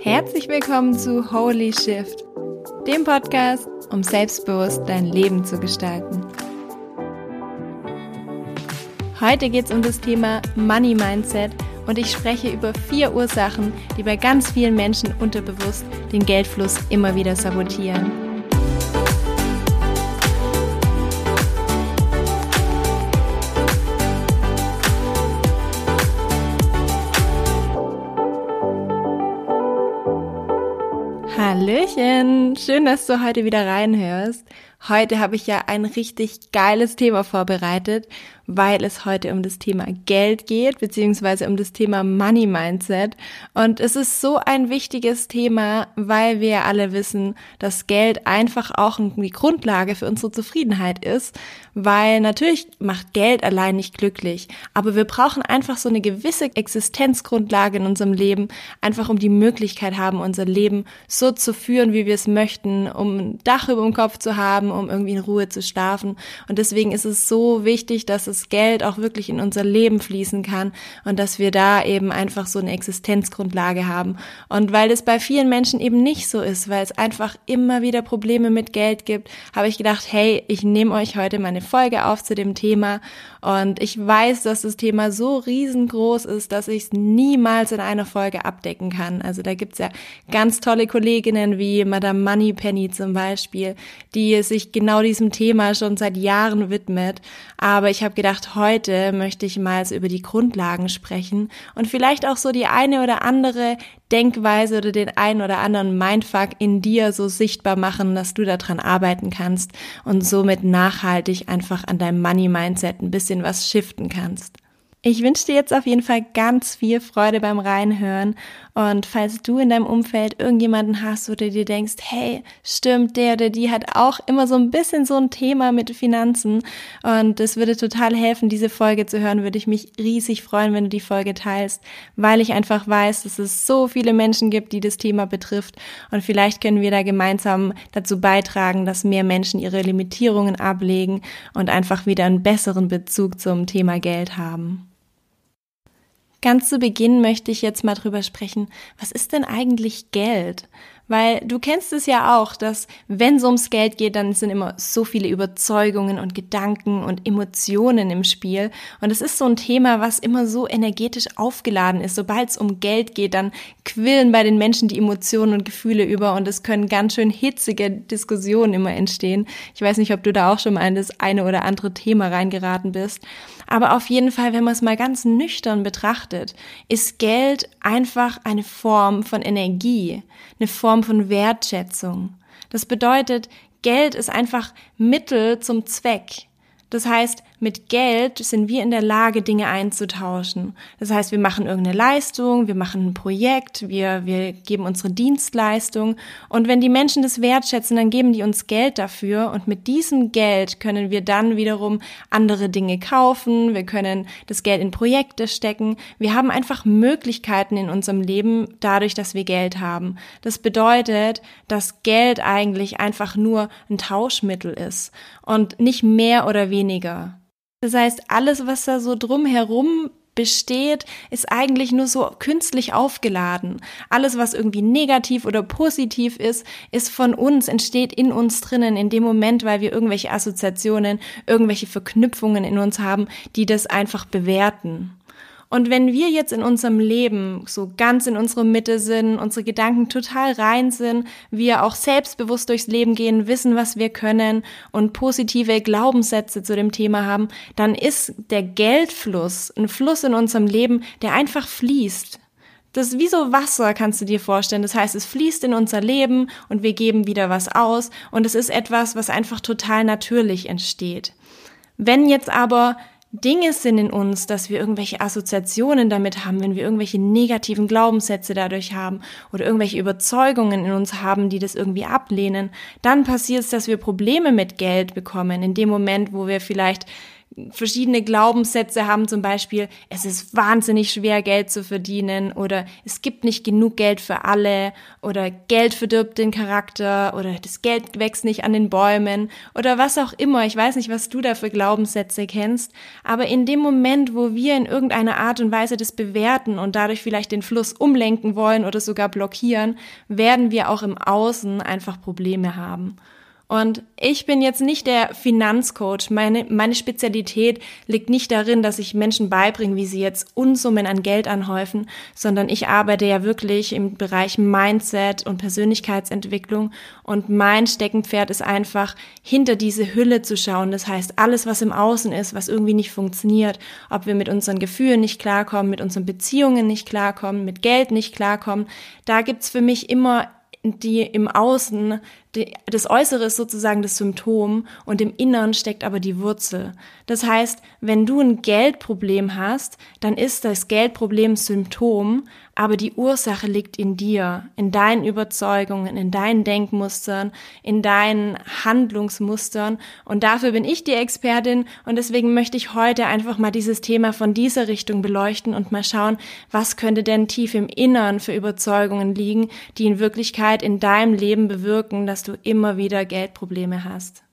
Herzlich willkommen zu Holy Shift, dem Podcast, um selbstbewusst dein Leben zu gestalten. Heute geht es um das Thema Money Mindset und ich spreche über vier Ursachen, die bei ganz vielen Menschen unterbewusst den Geldfluss immer wieder sabotieren. Hallöchen, schön, dass du heute wieder reinhörst. Heute habe ich ja ein richtig geiles Thema vorbereitet, weil es heute um das Thema Geld geht, beziehungsweise um das Thema Money Mindset. Und es ist so ein wichtiges Thema, weil wir alle wissen, dass Geld einfach auch die Grundlage für unsere Zufriedenheit ist, weil natürlich macht Geld allein nicht glücklich, aber wir brauchen einfach so eine gewisse Existenzgrundlage in unserem Leben, einfach um die Möglichkeit haben, unser Leben so zu führen, wie wir es möchten, um ein Dach über dem Kopf zu haben, um irgendwie in Ruhe zu schlafen. Und deswegen ist es so wichtig, dass das Geld auch wirklich in unser Leben fließen kann und dass wir da eben einfach so eine Existenzgrundlage haben. Und weil es bei vielen Menschen eben nicht so ist, weil es einfach immer wieder Probleme mit Geld gibt, habe ich gedacht, hey, ich nehme euch heute meine Folge auf zu dem Thema. Und ich weiß, dass das Thema so riesengroß ist, dass ich es niemals in einer Folge abdecken kann. Also da gibt's ja ganz tolle Kolleginnen wie Madame Moneypenny zum Beispiel, die sich sich genau diesem Thema schon seit Jahren widmet. Aber ich habe gedacht, heute möchte ich mal über die Grundlagen sprechen und vielleicht auch so die eine oder andere Denkweise oder den einen oder anderen Mindfuck in dir so sichtbar machen, dass du daran arbeiten kannst und somit nachhaltig einfach an deinem Money Mindset ein bisschen was shiften kannst. Ich wünsche dir jetzt auf jeden Fall ganz viel Freude beim Reinhören. Und falls du in deinem Umfeld irgendjemanden hast oder dir denkst, hey, stimmt, der oder die hat auch immer so ein bisschen so ein Thema mit Finanzen und es würde total helfen, diese Folge zu hören, würde ich mich riesig freuen, wenn du die Folge teilst, weil ich einfach weiß, dass es so viele Menschen gibt, die das Thema betrifft und vielleicht können wir da gemeinsam dazu beitragen, dass mehr Menschen ihre Limitierungen ablegen und einfach wieder einen besseren Bezug zum Thema Geld haben. Ganz zu Beginn möchte ich jetzt mal drüber sprechen, was ist denn eigentlich Geld? Weil du kennst es ja auch, dass wenn es ums Geld geht, dann sind immer so viele Überzeugungen und Gedanken und Emotionen im Spiel. Und es ist so ein Thema, was immer so energetisch aufgeladen ist. Sobald es um Geld geht, dann quillen bei den Menschen die Emotionen und Gefühle über und es können ganz schön hitzige Diskussionen immer entstehen. Ich weiß nicht, ob du da auch schon mal in das eine oder andere Thema reingeraten bist. Aber auf jeden Fall, wenn man es mal ganz nüchtern betrachtet, ist Geld einfach eine Form von Energie, eine Form von Wertschätzung. Das bedeutet, Geld ist einfach Mittel zum Zweck. Das heißt, mit Geld sind wir in der Lage, Dinge einzutauschen. Das heißt, wir machen irgendeine Leistung, wir machen ein Projekt, wir, wir geben unsere Dienstleistung. Und wenn die Menschen das wertschätzen, dann geben die uns Geld dafür. Und mit diesem Geld können wir dann wiederum andere Dinge kaufen. Wir können das Geld in Projekte stecken. Wir haben einfach Möglichkeiten in unserem Leben dadurch, dass wir Geld haben. Das bedeutet, dass Geld eigentlich einfach nur ein Tauschmittel ist und nicht mehr oder weniger. Das heißt, alles, was da so drumherum besteht, ist eigentlich nur so künstlich aufgeladen. Alles, was irgendwie negativ oder positiv ist, ist von uns, entsteht in uns drinnen in dem Moment, weil wir irgendwelche Assoziationen, irgendwelche Verknüpfungen in uns haben, die das einfach bewerten. Und wenn wir jetzt in unserem Leben so ganz in unserer Mitte sind, unsere Gedanken total rein sind, wir auch selbstbewusst durchs Leben gehen, wissen, was wir können und positive Glaubenssätze zu dem Thema haben, dann ist der Geldfluss ein Fluss in unserem Leben, der einfach fließt. Das ist wie so Wasser, kannst du dir vorstellen. Das heißt, es fließt in unser Leben und wir geben wieder was aus und es ist etwas, was einfach total natürlich entsteht. Wenn jetzt aber Dinge sind in uns, dass wir irgendwelche Assoziationen damit haben, wenn wir irgendwelche negativen Glaubenssätze dadurch haben oder irgendwelche Überzeugungen in uns haben, die das irgendwie ablehnen, dann passiert es, dass wir Probleme mit Geld bekommen. In dem Moment, wo wir vielleicht verschiedene Glaubenssätze haben, zum Beispiel, es ist wahnsinnig schwer, Geld zu verdienen oder es gibt nicht genug Geld für alle oder Geld verdirbt den Charakter oder das Geld wächst nicht an den Bäumen oder was auch immer. Ich weiß nicht, was du da für Glaubenssätze kennst, aber in dem Moment, wo wir in irgendeiner Art und Weise das bewerten und dadurch vielleicht den Fluss umlenken wollen oder sogar blockieren, werden wir auch im Außen einfach Probleme haben. Und ich bin jetzt nicht der Finanzcoach. Meine, meine Spezialität liegt nicht darin, dass ich Menschen beibringe, wie sie jetzt Unsummen an Geld anhäufen, sondern ich arbeite ja wirklich im Bereich Mindset und Persönlichkeitsentwicklung. Und mein Steckenpferd ist einfach, hinter diese Hülle zu schauen. Das heißt, alles, was im Außen ist, was irgendwie nicht funktioniert, ob wir mit unseren Gefühlen nicht klarkommen, mit unseren Beziehungen nicht klarkommen, mit Geld nicht klarkommen, da gibt's für mich immer die im Außen, das Äußere ist sozusagen das Symptom und im Inneren steckt aber die Wurzel. Das heißt, wenn du ein Geldproblem hast, dann ist das Geldproblem Symptom, aber die Ursache liegt in dir, in deinen Überzeugungen, in deinen Denkmustern, in deinen Handlungsmustern. Und dafür bin ich die Expertin und deswegen möchte ich heute einfach mal dieses Thema von dieser Richtung beleuchten und mal schauen, was könnte denn tief im Innern für Überzeugungen liegen, die in Wirklichkeit in deinem Leben bewirken, dass du immer wieder Geldprobleme hast.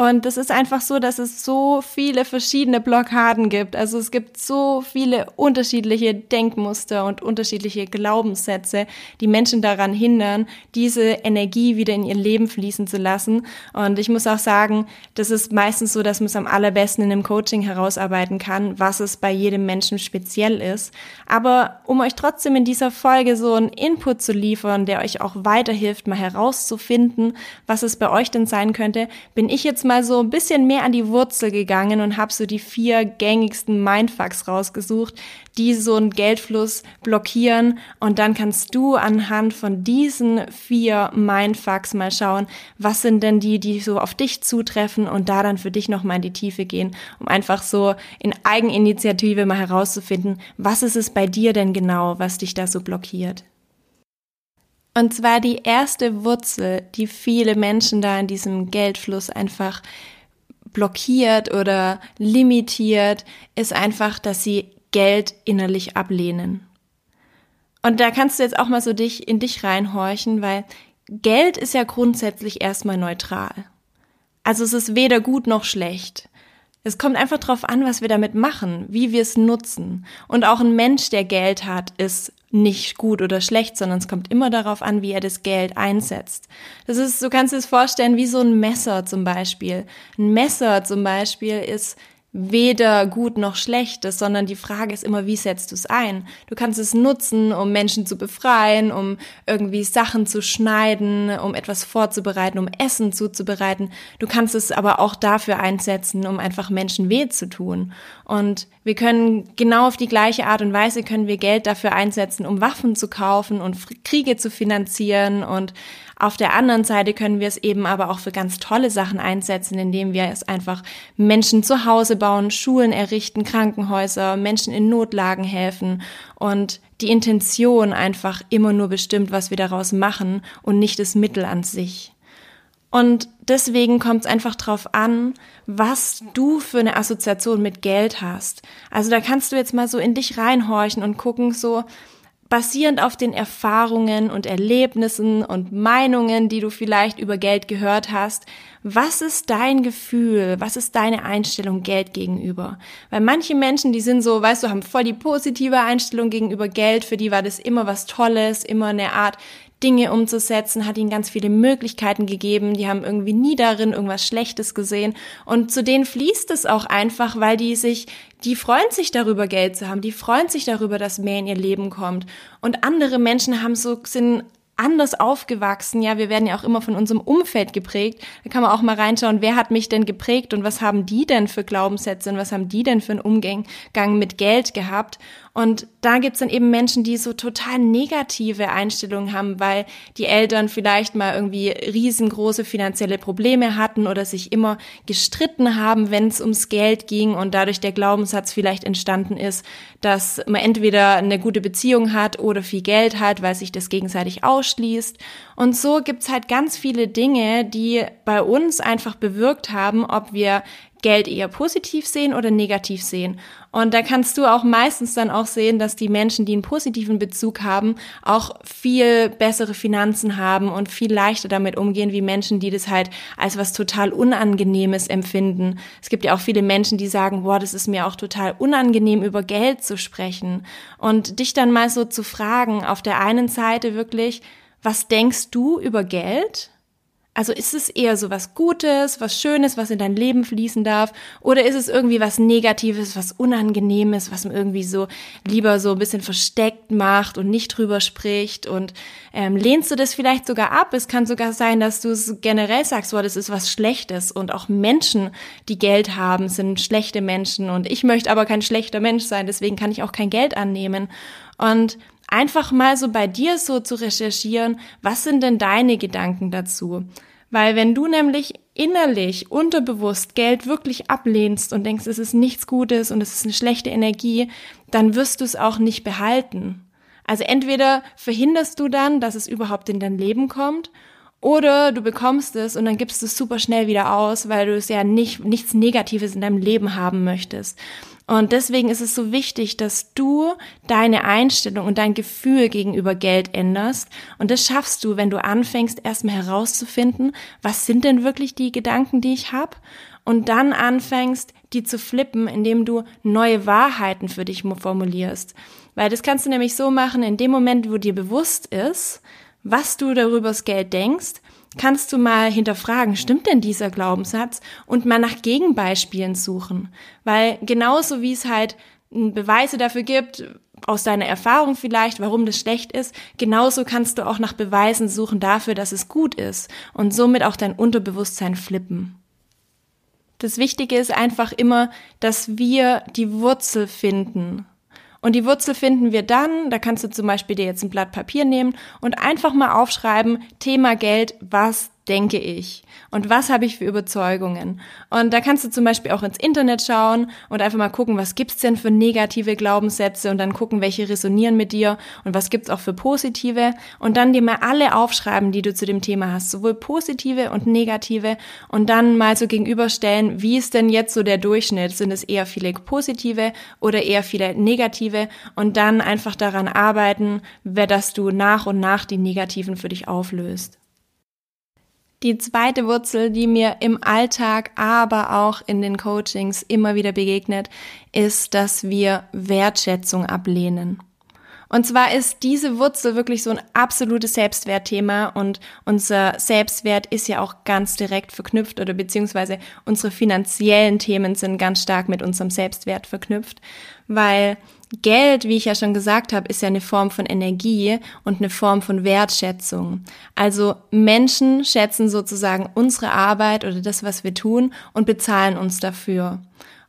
Und es ist einfach so, dass es so viele verschiedene Blockaden gibt. Also es gibt so viele unterschiedliche Denkmuster und unterschiedliche Glaubenssätze, die Menschen daran hindern, diese Energie wieder in ihr Leben fließen zu lassen. Und ich muss auch sagen, das ist meistens so, dass man es am allerbesten in einem Coaching herausarbeiten kann, was es bei jedem Menschen speziell ist. Aber um euch trotzdem in dieser Folge so einen Input zu liefern, der euch auch weiterhilft, mal herauszufinden, was es bei euch denn sein könnte, bin ich jetzt so ein bisschen mehr an die Wurzel gegangen und habe so die vier gängigsten Mindfucks rausgesucht, die so einen Geldfluss blockieren. Und dann kannst du anhand von diesen vier Mindfucks mal schauen, was sind denn die, die so auf dich zutreffen und da dann für dich nochmal in die Tiefe gehen, um einfach so in Eigeninitiative mal herauszufinden, was ist es bei dir denn genau, was dich da so blockiert. Und zwar die erste Wurzel, die viele Menschen da in diesem Geldfluss einfach blockiert oder limitiert, ist einfach, dass sie Geld innerlich ablehnen. Und da kannst du jetzt auch mal so dich in dich reinhorchen, weil Geld ist ja grundsätzlich erstmal neutral. Also es ist weder gut noch schlecht. Es kommt einfach drauf an, was wir damit machen, wie wir es nutzen. Und auch ein Mensch, der Geld hat, ist nicht gut oder schlecht, sondern es kommt immer darauf an, wie er das Geld einsetzt. Das ist, du kannst es vorstellen, wie so ein Messer zum Beispiel. Ein Messer zum Beispiel ist weder gut noch schlechtes, sondern die Frage ist immer, wie setzt du es ein? Du kannst es nutzen, um Menschen zu befreien, um irgendwie Sachen zu schneiden, um etwas vorzubereiten, um Essen zuzubereiten. Du kannst es aber auch dafür einsetzen, um einfach Menschen weh zu tun. Und wir können genau auf die gleiche Art und Weise können wir Geld dafür einsetzen, um Waffen zu kaufen und Kriege zu finanzieren und auf der anderen Seite können wir es eben aber auch für ganz tolle Sachen einsetzen, indem wir es einfach Menschen zu Hause bauen, Schulen errichten, Krankenhäuser, Menschen in Notlagen helfen und die Intention einfach immer nur bestimmt, was wir daraus machen und nicht das Mittel an sich. Und deswegen kommt es einfach drauf an, was du für eine Assoziation mit Geld hast. Also da kannst du jetzt mal so in dich reinhorchen und gucken, so, basierend auf den Erfahrungen und Erlebnissen und Meinungen, die du vielleicht über Geld gehört hast, was ist dein Gefühl, was ist deine Einstellung Geld gegenüber? Weil manche Menschen, die sind so, weißt du, haben voll die positive Einstellung gegenüber Geld, für die war das immer was Tolles, immer eine Art, Dinge umzusetzen, hat ihnen ganz viele Möglichkeiten gegeben, die haben irgendwie nie darin irgendwas Schlechtes gesehen und zu denen fließt es auch einfach, weil die sich, die freuen sich darüber Geld zu haben, die freuen sich darüber, dass mehr in ihr Leben kommt und andere Menschen haben so, sind anders aufgewachsen. Ja, wir werden ja auch immer von unserem Umfeld geprägt. Da kann man auch mal reinschauen, wer hat mich denn geprägt und was haben die denn für Glaubenssätze und was haben die denn für einen Umgang mit Geld gehabt. Und da gibt's dann eben Menschen, die so total negative Einstellungen haben, weil die Eltern vielleicht mal irgendwie riesengroße finanzielle Probleme hatten oder sich immer gestritten haben, wenn es ums Geld ging und dadurch der Glaubenssatz vielleicht entstanden ist, dass man entweder eine gute Beziehung hat oder viel Geld hat, weil sich das gegenseitig ausschließt. Und so gibt's halt ganz viele Dinge, die bei uns einfach bewirkt haben, ob wir Geld eher positiv sehen oder negativ sehen. Und da kannst du auch meistens dann auch sehen, dass die Menschen, die einen positiven Bezug haben, auch viel bessere Finanzen haben und viel leichter damit umgehen, wie Menschen, die das halt als was total Unangenehmes empfinden. Es gibt ja auch viele Menschen, die sagen, boah, das ist mir auch total unangenehm, über Geld zu sprechen. Und dich dann mal so zu fragen, auf der einen Seite wirklich, was denkst du über Geld? Also ist es eher so was Gutes, was Schönes, was in dein Leben fließen darf? Oder ist es irgendwie was Negatives, was Unangenehmes, was man irgendwie so lieber so ein bisschen versteckt macht und nicht drüber spricht? Und ähm, lehnst du das vielleicht sogar ab? Es kann sogar sein, dass du es generell sagst, boah, das ist was Schlechtes. Und auch Menschen, die Geld haben, sind schlechte Menschen. Und ich möchte aber kein schlechter Mensch sein, deswegen kann ich auch kein Geld annehmen. Und einfach mal so bei dir so zu recherchieren, was sind denn deine Gedanken dazu? Weil wenn du nämlich innerlich, unterbewusst Geld wirklich ablehnst und denkst, es ist nichts Gutes und es ist eine schlechte Energie, dann wirst du es auch nicht behalten. Also entweder verhinderst du dann, dass es überhaupt in dein Leben kommt, oder du bekommst es und dann gibst du es super schnell wieder aus, weil du es ja nicht, nichts Negatives in deinem Leben haben möchtest. Und deswegen ist es so wichtig, dass du deine Einstellung und dein Gefühl gegenüber Geld änderst. Und das schaffst du, wenn du anfängst, erstmal herauszufinden, was sind denn wirklich die Gedanken, die ich habe? Und dann anfängst, die zu flippen, indem du neue Wahrheiten für dich formulierst. Weil das kannst du nämlich so machen, in dem Moment, wo dir bewusst ist, was du darüber das Geld denkst, kannst du mal hinterfragen, stimmt denn dieser Glaubenssatz? Und mal nach Gegenbeispielen suchen. Weil genauso wie es halt Beweise dafür gibt, aus deiner Erfahrung vielleicht, warum das schlecht ist, genauso kannst du auch nach Beweisen suchen dafür, dass es gut ist und somit auch dein Unterbewusstsein flippen. Das Wichtige ist einfach immer, dass wir die Wurzel finden und die Wurzel finden wir dann, da kannst du zum Beispiel dir jetzt ein Blatt Papier nehmen und einfach mal aufschreiben, Thema Geld, was denke ich? Und was habe ich für Überzeugungen? Und da kannst du zum Beispiel auch ins Internet schauen und einfach mal gucken, was gibt's denn für negative Glaubenssätze und dann gucken, welche resonieren mit dir und was gibt's auch für positive und dann dir mal alle aufschreiben, die du zu dem Thema hast, sowohl positive und negative und dann mal so gegenüberstellen, wie ist denn jetzt so der Durchschnitt? Sind es eher viele positive oder eher viele negative? Und dann einfach daran arbeiten, dass du nach und nach die negativen für dich auflöst. Die zweite Wurzel, die mir im Alltag, aber auch in den Coachings immer wieder begegnet, ist, dass wir Wertschätzung ablehnen. Und zwar ist diese Wurzel wirklich so ein absolutes Selbstwertthema und unser Selbstwert ist ja auch ganz direkt verknüpft oder beziehungsweise unsere finanziellen Themen sind ganz stark mit unserem Selbstwert verknüpft, weil Geld, wie ich ja schon gesagt habe, ist ja eine Form von Energie und eine Form von Wertschätzung. Also Menschen schätzen sozusagen unsere Arbeit oder das, was wir tun und bezahlen uns dafür.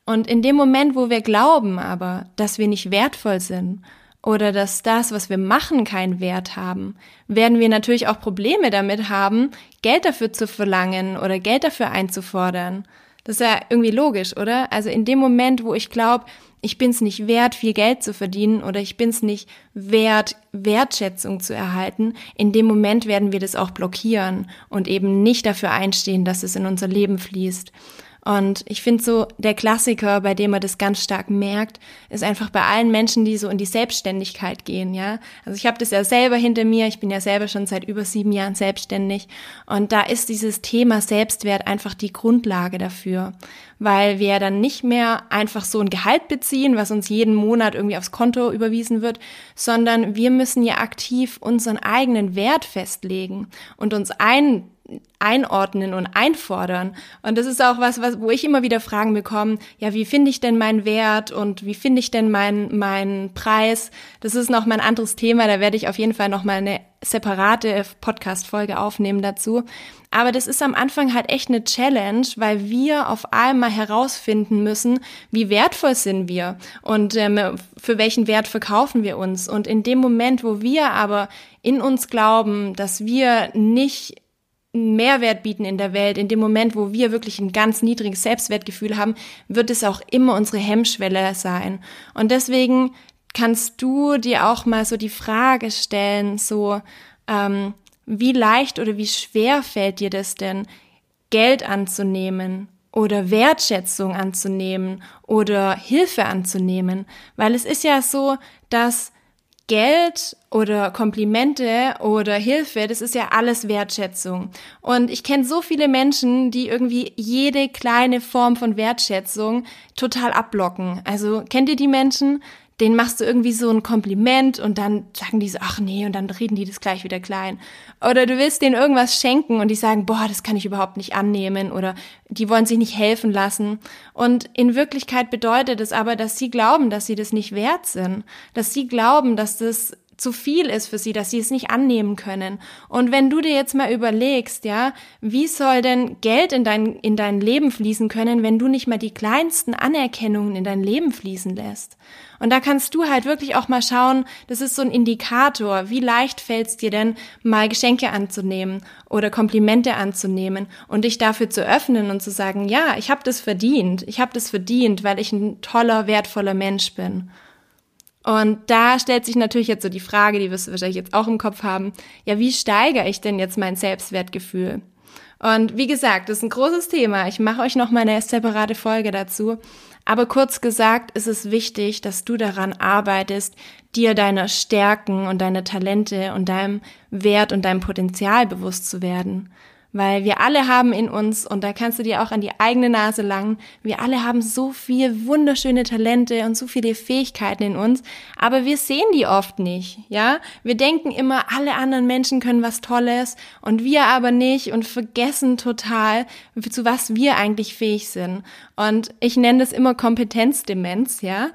Und in dem Moment, wo wir glauben aber, dass wir nicht wertvoll sind oder dass das, was wir machen, keinen Wert haben, werden wir natürlich auch Probleme damit haben, Geld dafür zu verlangen oder Geld dafür einzufordern. Das ist ja irgendwie logisch, oder? Also in dem Moment, wo ich glaube, ich bin es nicht wert, viel Geld zu verdienen oder ich bin es nicht wert, Wertschätzung zu erhalten, in dem Moment werden wir das auch blockieren und eben nicht dafür einstehen, dass es in unser Leben fließt. Und ich finde so, der Klassiker, bei dem man das ganz stark merkt, ist einfach bei allen Menschen, die so in die Selbstständigkeit gehen, ja. Also ich habe das ja selber hinter mir, ich bin ja selber schon seit über sieben Jahren selbstständig. Und da ist dieses Thema Selbstwert einfach die Grundlage dafür. Weil wir dann nicht mehr einfach so ein Gehalt beziehen, was uns jeden Monat irgendwie aufs Konto überwiesen wird, sondern wir müssen ja aktiv unseren eigenen Wert festlegen und uns ein einordnen und einfordern. Und das ist auch was, was, wo ich immer wieder Fragen bekomme, ja, wie finde ich denn meinen Wert und wie finde ich denn meinen meinen Preis? Das ist noch mal ein anderes Thema, da werde ich auf jeden Fall noch mal eine separate Podcast-Folge aufnehmen dazu. Aber das ist am Anfang halt echt eine Challenge, weil wir auf einmal herausfinden müssen, wie wertvoll sind wir und ähm, für welchen Wert verkaufen wir uns. Und in dem Moment, wo wir aber in uns glauben, dass wir nicht Mehrwert bieten in der Welt, in dem Moment, wo wir wirklich ein ganz niedriges Selbstwertgefühl haben, wird es auch immer unsere Hemmschwelle sein. Und deswegen kannst du dir auch mal so die Frage stellen, so ähm, wie leicht oder wie schwer fällt dir das denn, Geld anzunehmen oder Wertschätzung anzunehmen oder Hilfe anzunehmen, weil es ist ja so, dass Geld oder Komplimente oder Hilfe, das ist ja alles Wertschätzung. Und ich kenne so viele Menschen, die irgendwie jede kleine Form von Wertschätzung total abblocken. Also kennt ihr die Menschen? Denen machst du irgendwie so ein Kompliment und dann sagen die so, ach nee, und dann reden die das gleich wieder klein. Oder du willst denen irgendwas schenken und die sagen, boah, das kann ich überhaupt nicht annehmen oder die wollen sich nicht helfen lassen. Und in Wirklichkeit bedeutet es aber, dass sie glauben, dass sie das nicht wert sind, dass sie glauben, dass das zu viel ist für sie, dass sie es nicht annehmen können. Und wenn du dir jetzt mal überlegst, ja, wie soll denn Geld in dein, in dein Leben fließen können, wenn du nicht mal die kleinsten Anerkennungen in dein Leben fließen lässt? Und da kannst du halt wirklich auch mal schauen, das ist so ein Indikator, wie leicht fällt es dir denn, mal Geschenke anzunehmen oder Komplimente anzunehmen und dich dafür zu öffnen und zu sagen, ja, ich habe das verdient, ich habe das verdient, weil ich ein toller, wertvoller Mensch bin. Und da stellt sich natürlich jetzt so die Frage, die wirst du wahrscheinlich jetzt auch im Kopf haben, ja, wie steigere ich denn jetzt mein Selbstwertgefühl? Und wie gesagt, das ist ein großes Thema. Ich mache euch noch mal eine separate Folge dazu. Aber kurz gesagt ist es wichtig, dass du daran arbeitest, dir deiner Stärken und deiner Talente und deinem Wert und deinem Potenzial bewusst zu werden. Weil wir alle haben in uns, und da kannst du dir auch an die eigene Nase langen, wir alle haben so viel wunderschöne Talente und so viele Fähigkeiten in uns, aber wir sehen die oft nicht, ja? Wir denken immer, alle anderen Menschen können was Tolles und wir aber nicht und vergessen total, zu was wir eigentlich fähig sind. Und ich nenne das immer Kompetenzdemenz, ja?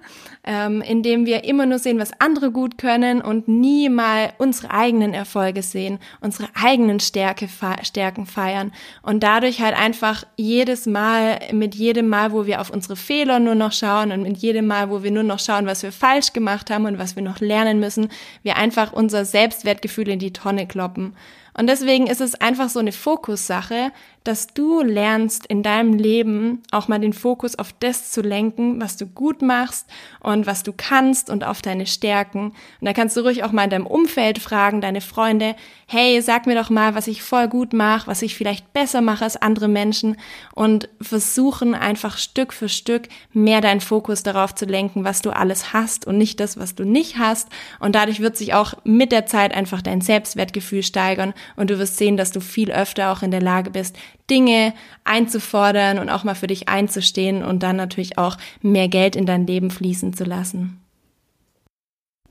Ähm, indem wir immer nur sehen, was andere gut können und nie mal unsere eigenen Erfolge sehen, unsere eigenen Stärke, Stärken feiern und dadurch halt einfach jedes Mal, mit jedem Mal, wo wir auf unsere Fehler nur noch schauen und mit jedem Mal, wo wir nur noch schauen, was wir falsch gemacht haben und was wir noch lernen müssen, wir einfach unser Selbstwertgefühl in die Tonne kloppen. Und deswegen ist es einfach so eine Fokussache, dass du lernst in deinem Leben auch mal den Fokus auf das zu lenken, was du gut machst und was du kannst und auf deine Stärken. Und da kannst du ruhig auch mal in deinem Umfeld fragen, deine Freunde, hey, sag mir doch mal, was ich voll gut mache, was ich vielleicht besser mache als andere Menschen und versuchen einfach Stück für Stück mehr deinen Fokus darauf zu lenken, was du alles hast und nicht das, was du nicht hast. Und dadurch wird sich auch mit der Zeit einfach dein Selbstwertgefühl steigern und du wirst sehen, dass du viel öfter auch in der Lage bist, Dinge einzufordern und auch mal für dich einzustehen und dann natürlich auch mehr Geld in dein Leben fließen zu lassen.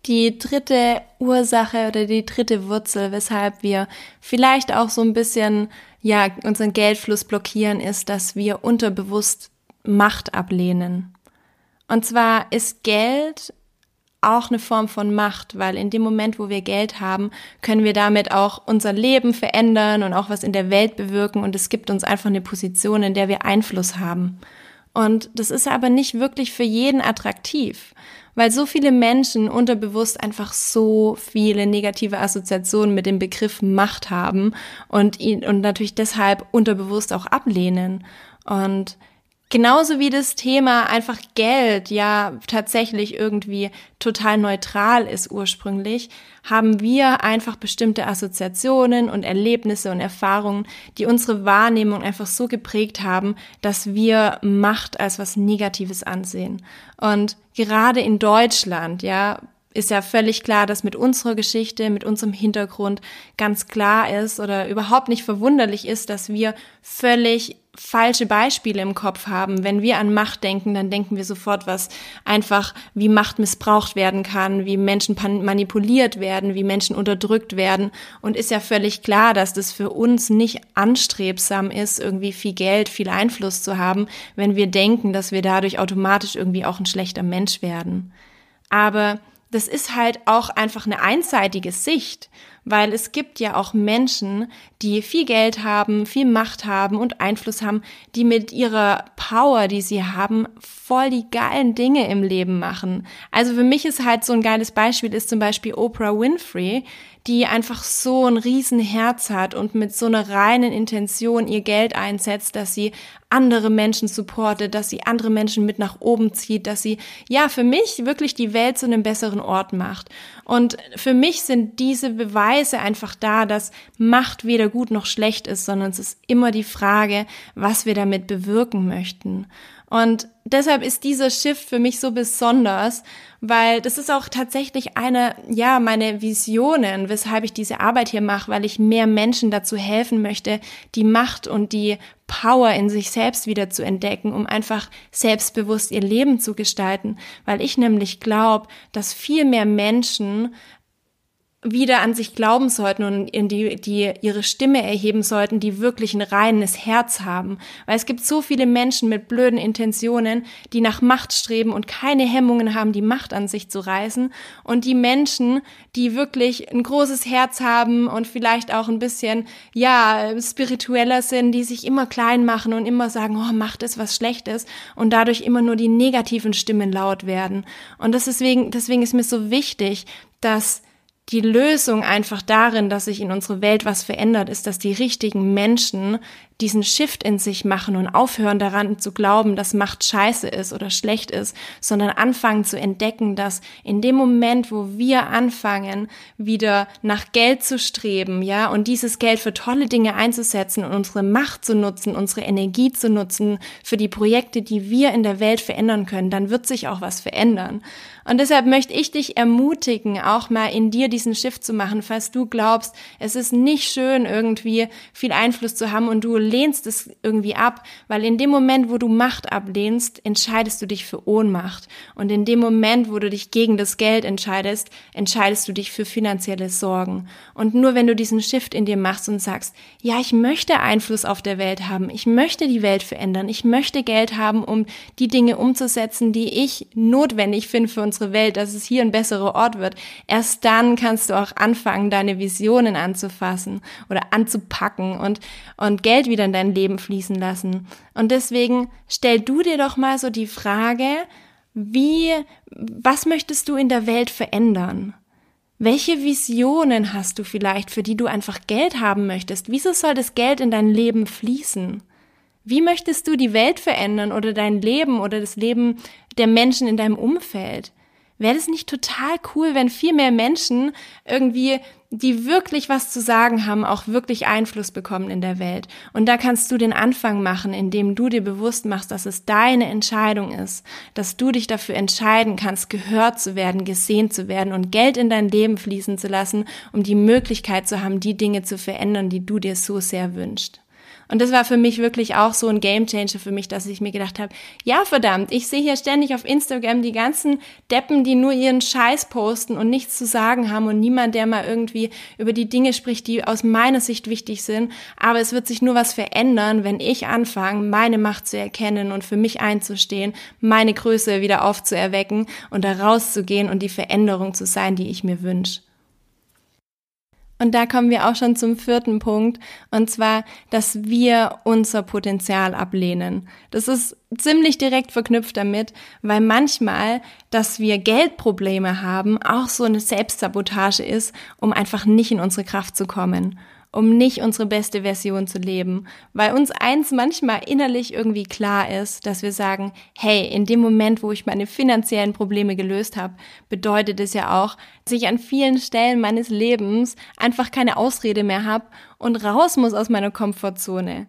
Die dritte Ursache oder die dritte Wurzel, weshalb wir vielleicht auch so ein bisschen, ja, unseren Geldfluss blockieren, ist, dass wir unterbewusst Macht ablehnen. Und zwar ist Geld auch eine Form von Macht, weil in dem Moment, wo wir Geld haben, können wir damit auch unser Leben verändern und auch was in der Welt bewirken und es gibt uns einfach eine Position, in der wir Einfluss haben. Und das ist aber nicht wirklich für jeden attraktiv, weil so viele Menschen unterbewusst einfach so viele negative Assoziationen mit dem Begriff Macht haben und ihn und natürlich deshalb unterbewusst auch ablehnen. Und Genauso wie das Thema einfach Geld ja tatsächlich irgendwie total neutral ist ursprünglich, haben wir einfach bestimmte Assoziationen und Erlebnisse und Erfahrungen, die unsere Wahrnehmung einfach so geprägt haben, dass wir Macht als was Negatives ansehen. Und gerade in Deutschland, ja, ist ja völlig klar, dass mit unserer Geschichte, mit unserem Hintergrund ganz klar ist oder überhaupt nicht verwunderlich ist, dass wir völlig falsche Beispiele im Kopf haben. Wenn wir an Macht denken, dann denken wir sofort, was einfach wie Macht missbraucht werden kann, wie Menschen manipuliert werden, wie Menschen unterdrückt werden. Und ist ja völlig klar, dass das für uns nicht anstrebsam ist, irgendwie viel Geld, viel Einfluss zu haben, wenn wir denken, dass wir dadurch automatisch irgendwie auch ein schlechter Mensch werden. Aber das ist halt auch einfach eine einseitige Sicht, weil es gibt ja auch Menschen, die viel Geld haben, viel Macht haben und Einfluss haben, die mit ihrer Power, die sie haben, voll die geilen Dinge im Leben machen. Also für mich ist halt so ein geiles Beispiel ist zum Beispiel Oprah Winfrey, die einfach so ein Riesenherz hat und mit so einer reinen Intention ihr Geld einsetzt, dass sie andere Menschen supportet, dass sie andere Menschen mit nach oben zieht, dass sie, ja, für mich wirklich die Welt zu einem besseren Ort macht. Und für mich sind diese Beweise einfach da, dass Macht weder gut noch schlecht ist, sondern es ist immer die Frage, was wir damit bewirken möchten. Und deshalb ist dieser Shift für mich so besonders, weil das ist auch tatsächlich eine, ja, meine Visionen, weshalb ich diese Arbeit hier mache, weil ich mehr Menschen dazu helfen möchte, die Macht und die Power in sich selbst wieder zu entdecken, um einfach selbstbewusst ihr Leben zu gestalten, weil ich nämlich glaube, dass viel mehr Menschen wieder an sich glauben sollten und in die, die ihre Stimme erheben sollten, die wirklich ein reines Herz haben. Weil es gibt so viele Menschen mit blöden Intentionen, die nach Macht streben und keine Hemmungen haben, die Macht an sich zu reißen. Und die Menschen, die wirklich ein großes Herz haben und vielleicht auch ein bisschen, ja, spiritueller sind, die sich immer klein machen und immer sagen, oh, Macht ist was Schlechtes und dadurch immer nur die negativen Stimmen laut werden. Und das deswegen, deswegen ist mir so wichtig, dass die Lösung einfach darin, dass sich in unserer Welt was verändert, ist, dass die richtigen Menschen diesen Shift in sich machen und aufhören daran zu glauben, dass Macht scheiße ist oder schlecht ist, sondern anfangen zu entdecken, dass in dem Moment, wo wir anfangen, wieder nach Geld zu streben, ja, und dieses Geld für tolle Dinge einzusetzen und unsere Macht zu nutzen, unsere Energie zu nutzen für die Projekte, die wir in der Welt verändern können, dann wird sich auch was verändern. Und deshalb möchte ich dich ermutigen, auch mal in dir diesen Shift zu machen, falls du glaubst, es ist nicht schön, irgendwie viel Einfluss zu haben und du lehnst es irgendwie ab, weil in dem Moment, wo du Macht ablehnst, entscheidest du dich für Ohnmacht. Und in dem Moment, wo du dich gegen das Geld entscheidest, entscheidest du dich für finanzielle Sorgen. Und nur wenn du diesen Shift in dir machst und sagst, ja, ich möchte Einfluss auf der Welt haben, ich möchte die Welt verändern, ich möchte Geld haben, um die Dinge umzusetzen, die ich notwendig finde für unsere Welt, dass es hier ein besserer Ort wird, erst dann kannst du auch anfangen, deine Visionen anzufassen oder anzupacken und, und Geld wieder wieder in dein Leben fließen lassen. Und deswegen stell du dir doch mal so die Frage, wie, was möchtest du in der Welt verändern? Welche Visionen hast du vielleicht, für die du einfach Geld haben möchtest? Wieso soll das Geld in dein Leben fließen? Wie möchtest du die Welt verändern oder dein Leben oder das Leben der Menschen in deinem Umfeld? Wäre das nicht total cool, wenn viel mehr Menschen irgendwie, die wirklich was zu sagen haben, auch wirklich Einfluss bekommen in der Welt? Und da kannst du den Anfang machen, indem du dir bewusst machst, dass es deine Entscheidung ist, dass du dich dafür entscheiden kannst, gehört zu werden, gesehen zu werden und Geld in dein Leben fließen zu lassen, um die Möglichkeit zu haben, die Dinge zu verändern, die du dir so sehr wünschst. Und das war für mich wirklich auch so ein Gamechanger für mich, dass ich mir gedacht habe, ja verdammt, ich sehe hier ständig auf Instagram die ganzen Deppen, die nur ihren Scheiß posten und nichts zu sagen haben und niemand, der mal irgendwie über die Dinge spricht, die aus meiner Sicht wichtig sind. Aber es wird sich nur was verändern, wenn ich anfange, meine Macht zu erkennen und für mich einzustehen, meine Größe wieder aufzuerwecken und da rauszugehen und die Veränderung zu sein, die ich mir wünsche. Und da kommen wir auch schon zum vierten Punkt, und zwar, dass wir unser Potenzial ablehnen. Das ist ziemlich direkt verknüpft damit, weil manchmal, dass wir Geldprobleme haben, auch so eine Selbstsabotage ist, um einfach nicht in unsere Kraft zu kommen um nicht unsere beste Version zu leben, weil uns eins manchmal innerlich irgendwie klar ist, dass wir sagen, hey, in dem Moment, wo ich meine finanziellen Probleme gelöst habe, bedeutet es ja auch, dass ich an vielen Stellen meines Lebens einfach keine Ausrede mehr habe und raus muss aus meiner Komfortzone.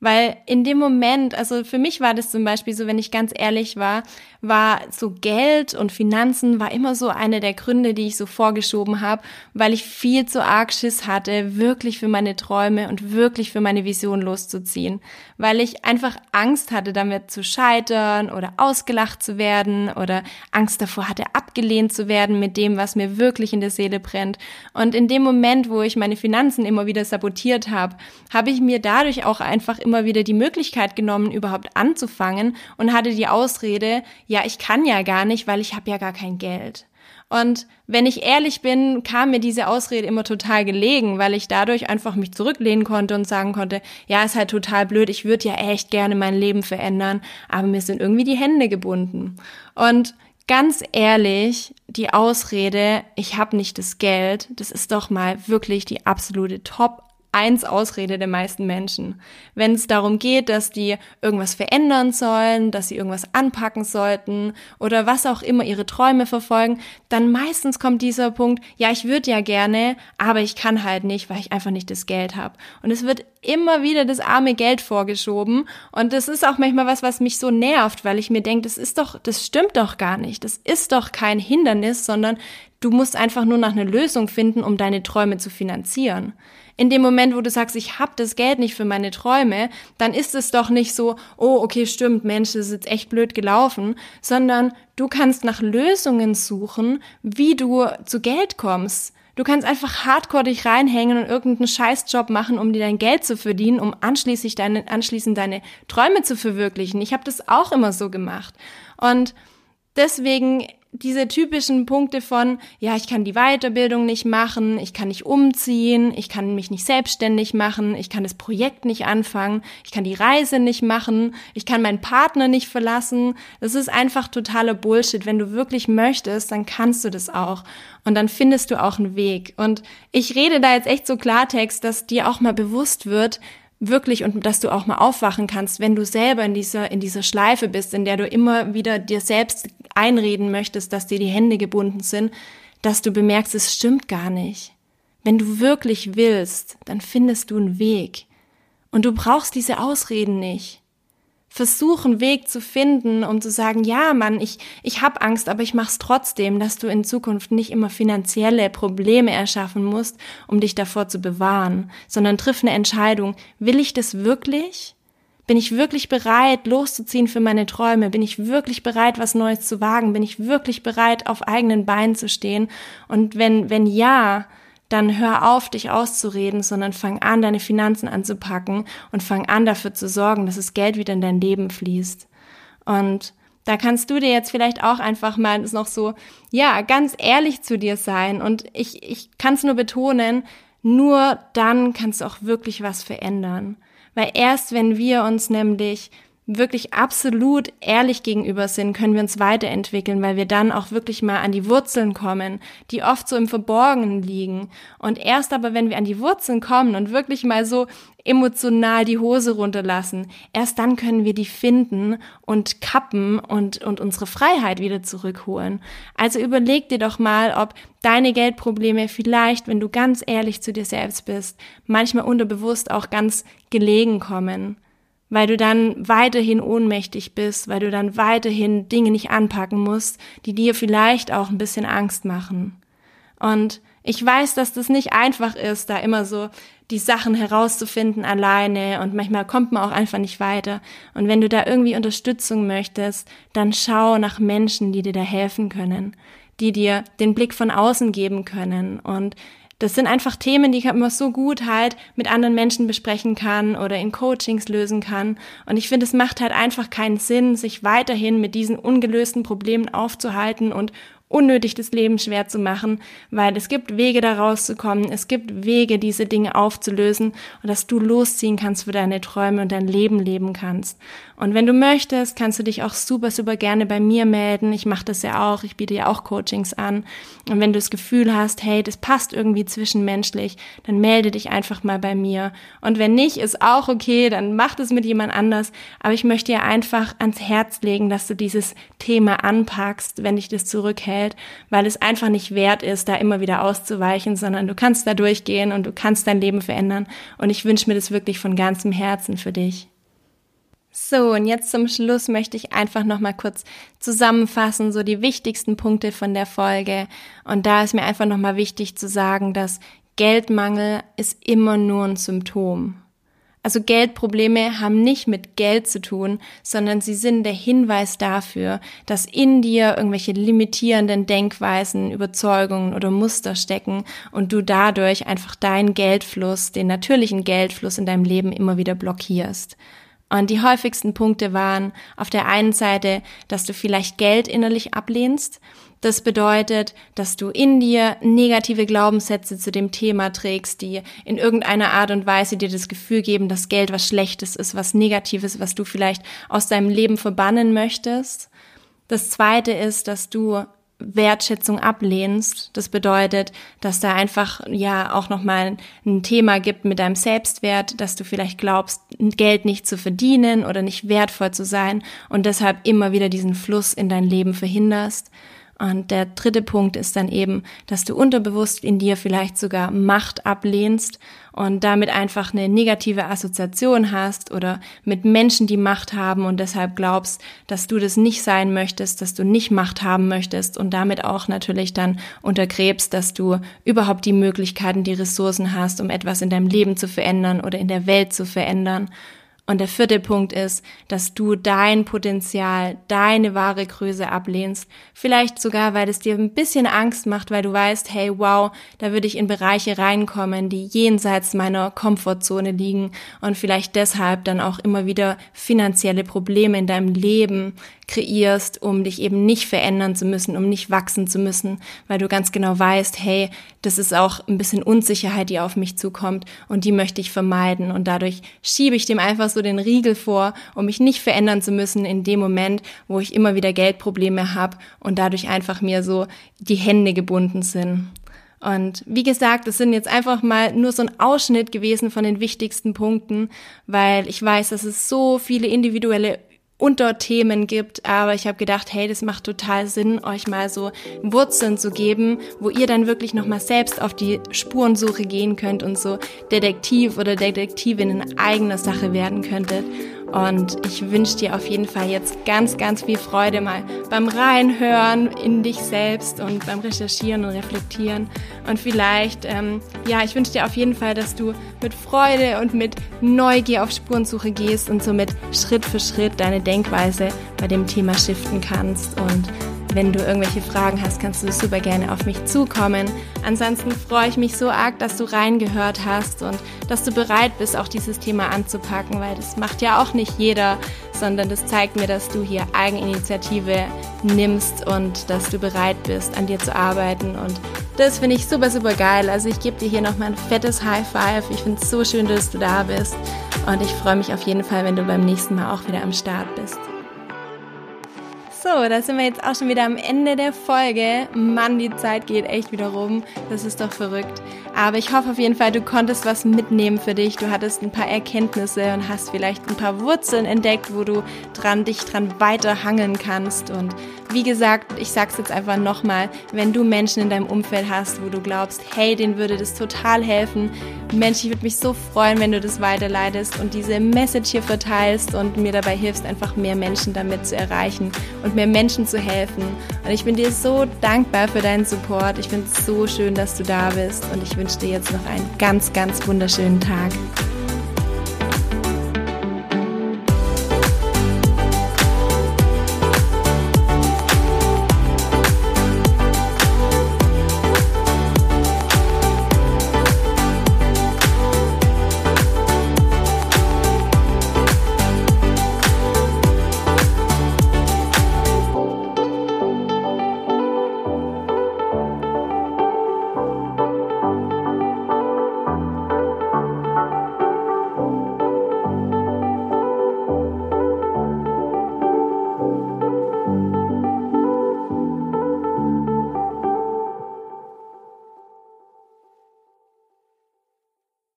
Weil in dem Moment, also für mich war das zum Beispiel so, wenn ich ganz ehrlich war, war so Geld und Finanzen war immer so eine der Gründe, die ich so vorgeschoben habe, weil ich viel zu arg Schiss hatte, wirklich für meine Träume und wirklich für meine Vision loszuziehen. Weil ich einfach Angst hatte, damit zu scheitern oder ausgelacht zu werden oder Angst davor hatte, abgelehnt zu werden mit dem, was mir wirklich in der Seele brennt. Und in dem Moment, wo ich meine Finanzen immer wieder sabotiert habe, habe ich mir dadurch auch einfach immer wieder die Möglichkeit genommen, überhaupt anzufangen und hatte die Ausrede, ja, ich kann ja gar nicht, weil ich habe ja gar kein Geld. Und wenn ich ehrlich bin, kam mir diese Ausrede immer total gelegen, weil ich dadurch einfach mich zurücklehnen konnte und sagen konnte, ja, ist halt total blöd, ich würde ja echt gerne mein Leben verändern, aber mir sind irgendwie die Hände gebunden. Und ganz ehrlich, die Ausrede, ich habe nicht das Geld, das ist doch mal wirklich die absolute Top eins Ausrede der meisten Menschen. Wenn es darum geht, dass die irgendwas verändern sollen, dass sie irgendwas anpacken sollten oder was auch immer ihre Träume verfolgen, dann meistens kommt dieser Punkt, ja, ich würde ja gerne, aber ich kann halt nicht, weil ich einfach nicht das Geld habe. Und es wird immer wieder das arme Geld vorgeschoben und das ist auch manchmal was, was mich so nervt, weil ich mir denke, das ist doch, das stimmt doch gar nicht. Das ist doch kein Hindernis, sondern du musst einfach nur nach einer Lösung finden, um deine Träume zu finanzieren in dem Moment, wo du sagst, ich habe das Geld nicht für meine Träume, dann ist es doch nicht so, oh, okay, stimmt, Mensch, das ist jetzt echt blöd gelaufen, sondern du kannst nach Lösungen suchen, wie du zu Geld kommst. Du kannst einfach hardcore dich reinhängen und irgendeinen Scheißjob machen, um dir dein Geld zu verdienen, um anschließend deine, anschließend deine Träume zu verwirklichen. Ich habe das auch immer so gemacht. Und deswegen diese typischen Punkte von, ja, ich kann die Weiterbildung nicht machen, ich kann nicht umziehen, ich kann mich nicht selbstständig machen, ich kann das Projekt nicht anfangen, ich kann die Reise nicht machen, ich kann meinen Partner nicht verlassen. Das ist einfach totaler Bullshit. Wenn du wirklich möchtest, dann kannst du das auch. Und dann findest du auch einen Weg. Und ich rede da jetzt echt so Klartext, dass dir auch mal bewusst wird, wirklich und dass du auch mal aufwachen kannst, wenn du selber in dieser, in dieser Schleife bist, in der du immer wieder dir selbst einreden möchtest, dass dir die Hände gebunden sind, dass du bemerkst, es stimmt gar nicht. Wenn du wirklich willst, dann findest du einen Weg. Und du brauchst diese Ausreden nicht versuch einen Weg zu finden, um zu sagen, ja, Mann, ich, ich habe Angst, aber ich mach's trotzdem, dass du in Zukunft nicht immer finanzielle Probleme erschaffen musst, um dich davor zu bewahren, sondern triff eine Entscheidung. Will ich das wirklich? Bin ich wirklich bereit, loszuziehen für meine Träume? Bin ich wirklich bereit, was Neues zu wagen? Bin ich wirklich bereit, auf eigenen Beinen zu stehen? Und wenn, wenn ja, dann hör auf, dich auszureden, sondern fang an, deine Finanzen anzupacken und fang an, dafür zu sorgen, dass das Geld wieder in dein Leben fließt. Und da kannst du dir jetzt vielleicht auch einfach mal noch so, ja, ganz ehrlich zu dir sein. Und ich, ich kann es nur betonen, nur dann kannst du auch wirklich was verändern. Weil erst wenn wir uns nämlich wirklich absolut ehrlich gegenüber sind, können wir uns weiterentwickeln, weil wir dann auch wirklich mal an die Wurzeln kommen, die oft so im Verborgenen liegen. Und erst aber, wenn wir an die Wurzeln kommen und wirklich mal so emotional die Hose runterlassen, erst dann können wir die finden und kappen und, und unsere Freiheit wieder zurückholen. Also überleg dir doch mal, ob deine Geldprobleme vielleicht, wenn du ganz ehrlich zu dir selbst bist, manchmal unterbewusst auch ganz gelegen kommen weil du dann weiterhin ohnmächtig bist, weil du dann weiterhin Dinge nicht anpacken musst, die dir vielleicht auch ein bisschen Angst machen. Und ich weiß, dass das nicht einfach ist, da immer so die Sachen herauszufinden alleine und manchmal kommt man auch einfach nicht weiter. Und wenn du da irgendwie Unterstützung möchtest, dann schau nach Menschen, die dir da helfen können, die dir den Blick von außen geben können und das sind einfach Themen, die man so gut halt mit anderen Menschen besprechen kann oder in Coachings lösen kann. Und ich finde, es macht halt einfach keinen Sinn, sich weiterhin mit diesen ungelösten Problemen aufzuhalten und unnötig das Leben schwer zu machen, weil es gibt Wege da rauszukommen, es gibt Wege, diese Dinge aufzulösen und dass du losziehen kannst für deine Träume und dein Leben leben kannst. Und wenn du möchtest, kannst du dich auch super, super gerne bei mir melden. Ich mache das ja auch, ich biete ja auch Coachings an. Und wenn du das Gefühl hast, hey, das passt irgendwie zwischenmenschlich, dann melde dich einfach mal bei mir. Und wenn nicht, ist auch okay, dann mach das mit jemand anders. Aber ich möchte dir einfach ans Herz legen, dass du dieses Thema anpackst, wenn dich das zurückhält Welt, weil es einfach nicht wert ist, da immer wieder auszuweichen, sondern du kannst da durchgehen und du kannst dein Leben verändern. Und ich wünsche mir das wirklich von ganzem Herzen für dich. So, und jetzt zum Schluss möchte ich einfach nochmal kurz zusammenfassen, so die wichtigsten Punkte von der Folge. Und da ist mir einfach nochmal wichtig zu sagen, dass Geldmangel ist immer nur ein Symptom. Also Geldprobleme haben nicht mit Geld zu tun, sondern sie sind der Hinweis dafür, dass in dir irgendwelche limitierenden Denkweisen, Überzeugungen oder Muster stecken und du dadurch einfach deinen Geldfluss, den natürlichen Geldfluss in deinem Leben immer wieder blockierst. Und die häufigsten Punkte waren auf der einen Seite, dass du vielleicht Geld innerlich ablehnst, das bedeutet, dass du in dir negative Glaubenssätze zu dem Thema trägst, die in irgendeiner Art und Weise dir das Gefühl geben, dass Geld was Schlechtes ist, was Negatives, was du vielleicht aus deinem Leben verbannen möchtest. Das zweite ist, dass du Wertschätzung ablehnst. Das bedeutet, dass da einfach ja auch nochmal ein Thema gibt mit deinem Selbstwert, dass du vielleicht glaubst, Geld nicht zu verdienen oder nicht wertvoll zu sein und deshalb immer wieder diesen Fluss in dein Leben verhinderst. Und der dritte Punkt ist dann eben, dass du unterbewusst in dir vielleicht sogar Macht ablehnst und damit einfach eine negative Assoziation hast oder mit Menschen, die Macht haben und deshalb glaubst, dass du das nicht sein möchtest, dass du nicht Macht haben möchtest und damit auch natürlich dann untergräbst, dass du überhaupt die Möglichkeiten, die Ressourcen hast, um etwas in deinem Leben zu verändern oder in der Welt zu verändern. Und der vierte Punkt ist, dass du dein Potenzial, deine wahre Größe ablehnst. Vielleicht sogar, weil es dir ein bisschen Angst macht, weil du weißt, hey, wow, da würde ich in Bereiche reinkommen, die jenseits meiner Komfortzone liegen und vielleicht deshalb dann auch immer wieder finanzielle Probleme in deinem Leben kreierst, um dich eben nicht verändern zu müssen, um nicht wachsen zu müssen, weil du ganz genau weißt, hey, das ist auch ein bisschen Unsicherheit, die auf mich zukommt und die möchte ich vermeiden und dadurch schiebe ich dem einfach so den Riegel vor, um mich nicht verändern zu müssen in dem Moment, wo ich immer wieder Geldprobleme habe und dadurch einfach mir so die Hände gebunden sind. Und wie gesagt, es sind jetzt einfach mal nur so ein Ausschnitt gewesen von den wichtigsten Punkten, weil ich weiß, dass es so viele individuelle Unterthemen gibt, aber ich habe gedacht, hey, das macht total Sinn, euch mal so Wurzeln zu geben, wo ihr dann wirklich nochmal selbst auf die Spurensuche gehen könnt und so Detektiv oder Detektivin in eigener Sache werden könntet. Und ich wünsche dir auf jeden Fall jetzt ganz, ganz viel Freude mal beim Reinhören in dich selbst und beim Recherchieren und Reflektieren. Und vielleicht, ähm, ja, ich wünsche dir auf jeden Fall, dass du mit Freude und mit Neugier auf Spurensuche gehst und somit Schritt für Schritt deine Denkweise bei dem Thema shiften kannst und wenn du irgendwelche Fragen hast, kannst du super gerne auf mich zukommen. Ansonsten freue ich mich so arg, dass du reingehört hast und dass du bereit bist, auch dieses Thema anzupacken, weil das macht ja auch nicht jeder, sondern das zeigt mir, dass du hier Eigeninitiative nimmst und dass du bereit bist, an dir zu arbeiten. Und das finde ich super, super geil. Also ich gebe dir hier nochmal ein fettes High Five. Ich finde es so schön, dass du da bist. Und ich freue mich auf jeden Fall, wenn du beim nächsten Mal auch wieder am Start bist. So, da sind wir jetzt auch schon wieder am Ende der Folge. Mann, die Zeit geht echt wieder rum. Das ist doch verrückt. Aber ich hoffe auf jeden Fall, du konntest was mitnehmen für dich. Du hattest ein paar Erkenntnisse und hast vielleicht ein paar Wurzeln entdeckt, wo du dran, dich dran weiterhangeln kannst. Und wie gesagt, ich sag's jetzt einfach nochmal, wenn du Menschen in deinem Umfeld hast, wo du glaubst, hey, denen würde das total helfen. Mensch, ich würde mich so freuen, wenn du das weiterleitest und diese Message hier verteilst und mir dabei hilfst, einfach mehr Menschen damit zu erreichen und mehr Menschen zu helfen. Und ich bin dir so dankbar für deinen Support. Ich finde es so schön, dass du da bist und ich wünsche dir jetzt noch einen ganz, ganz wunderschönen Tag.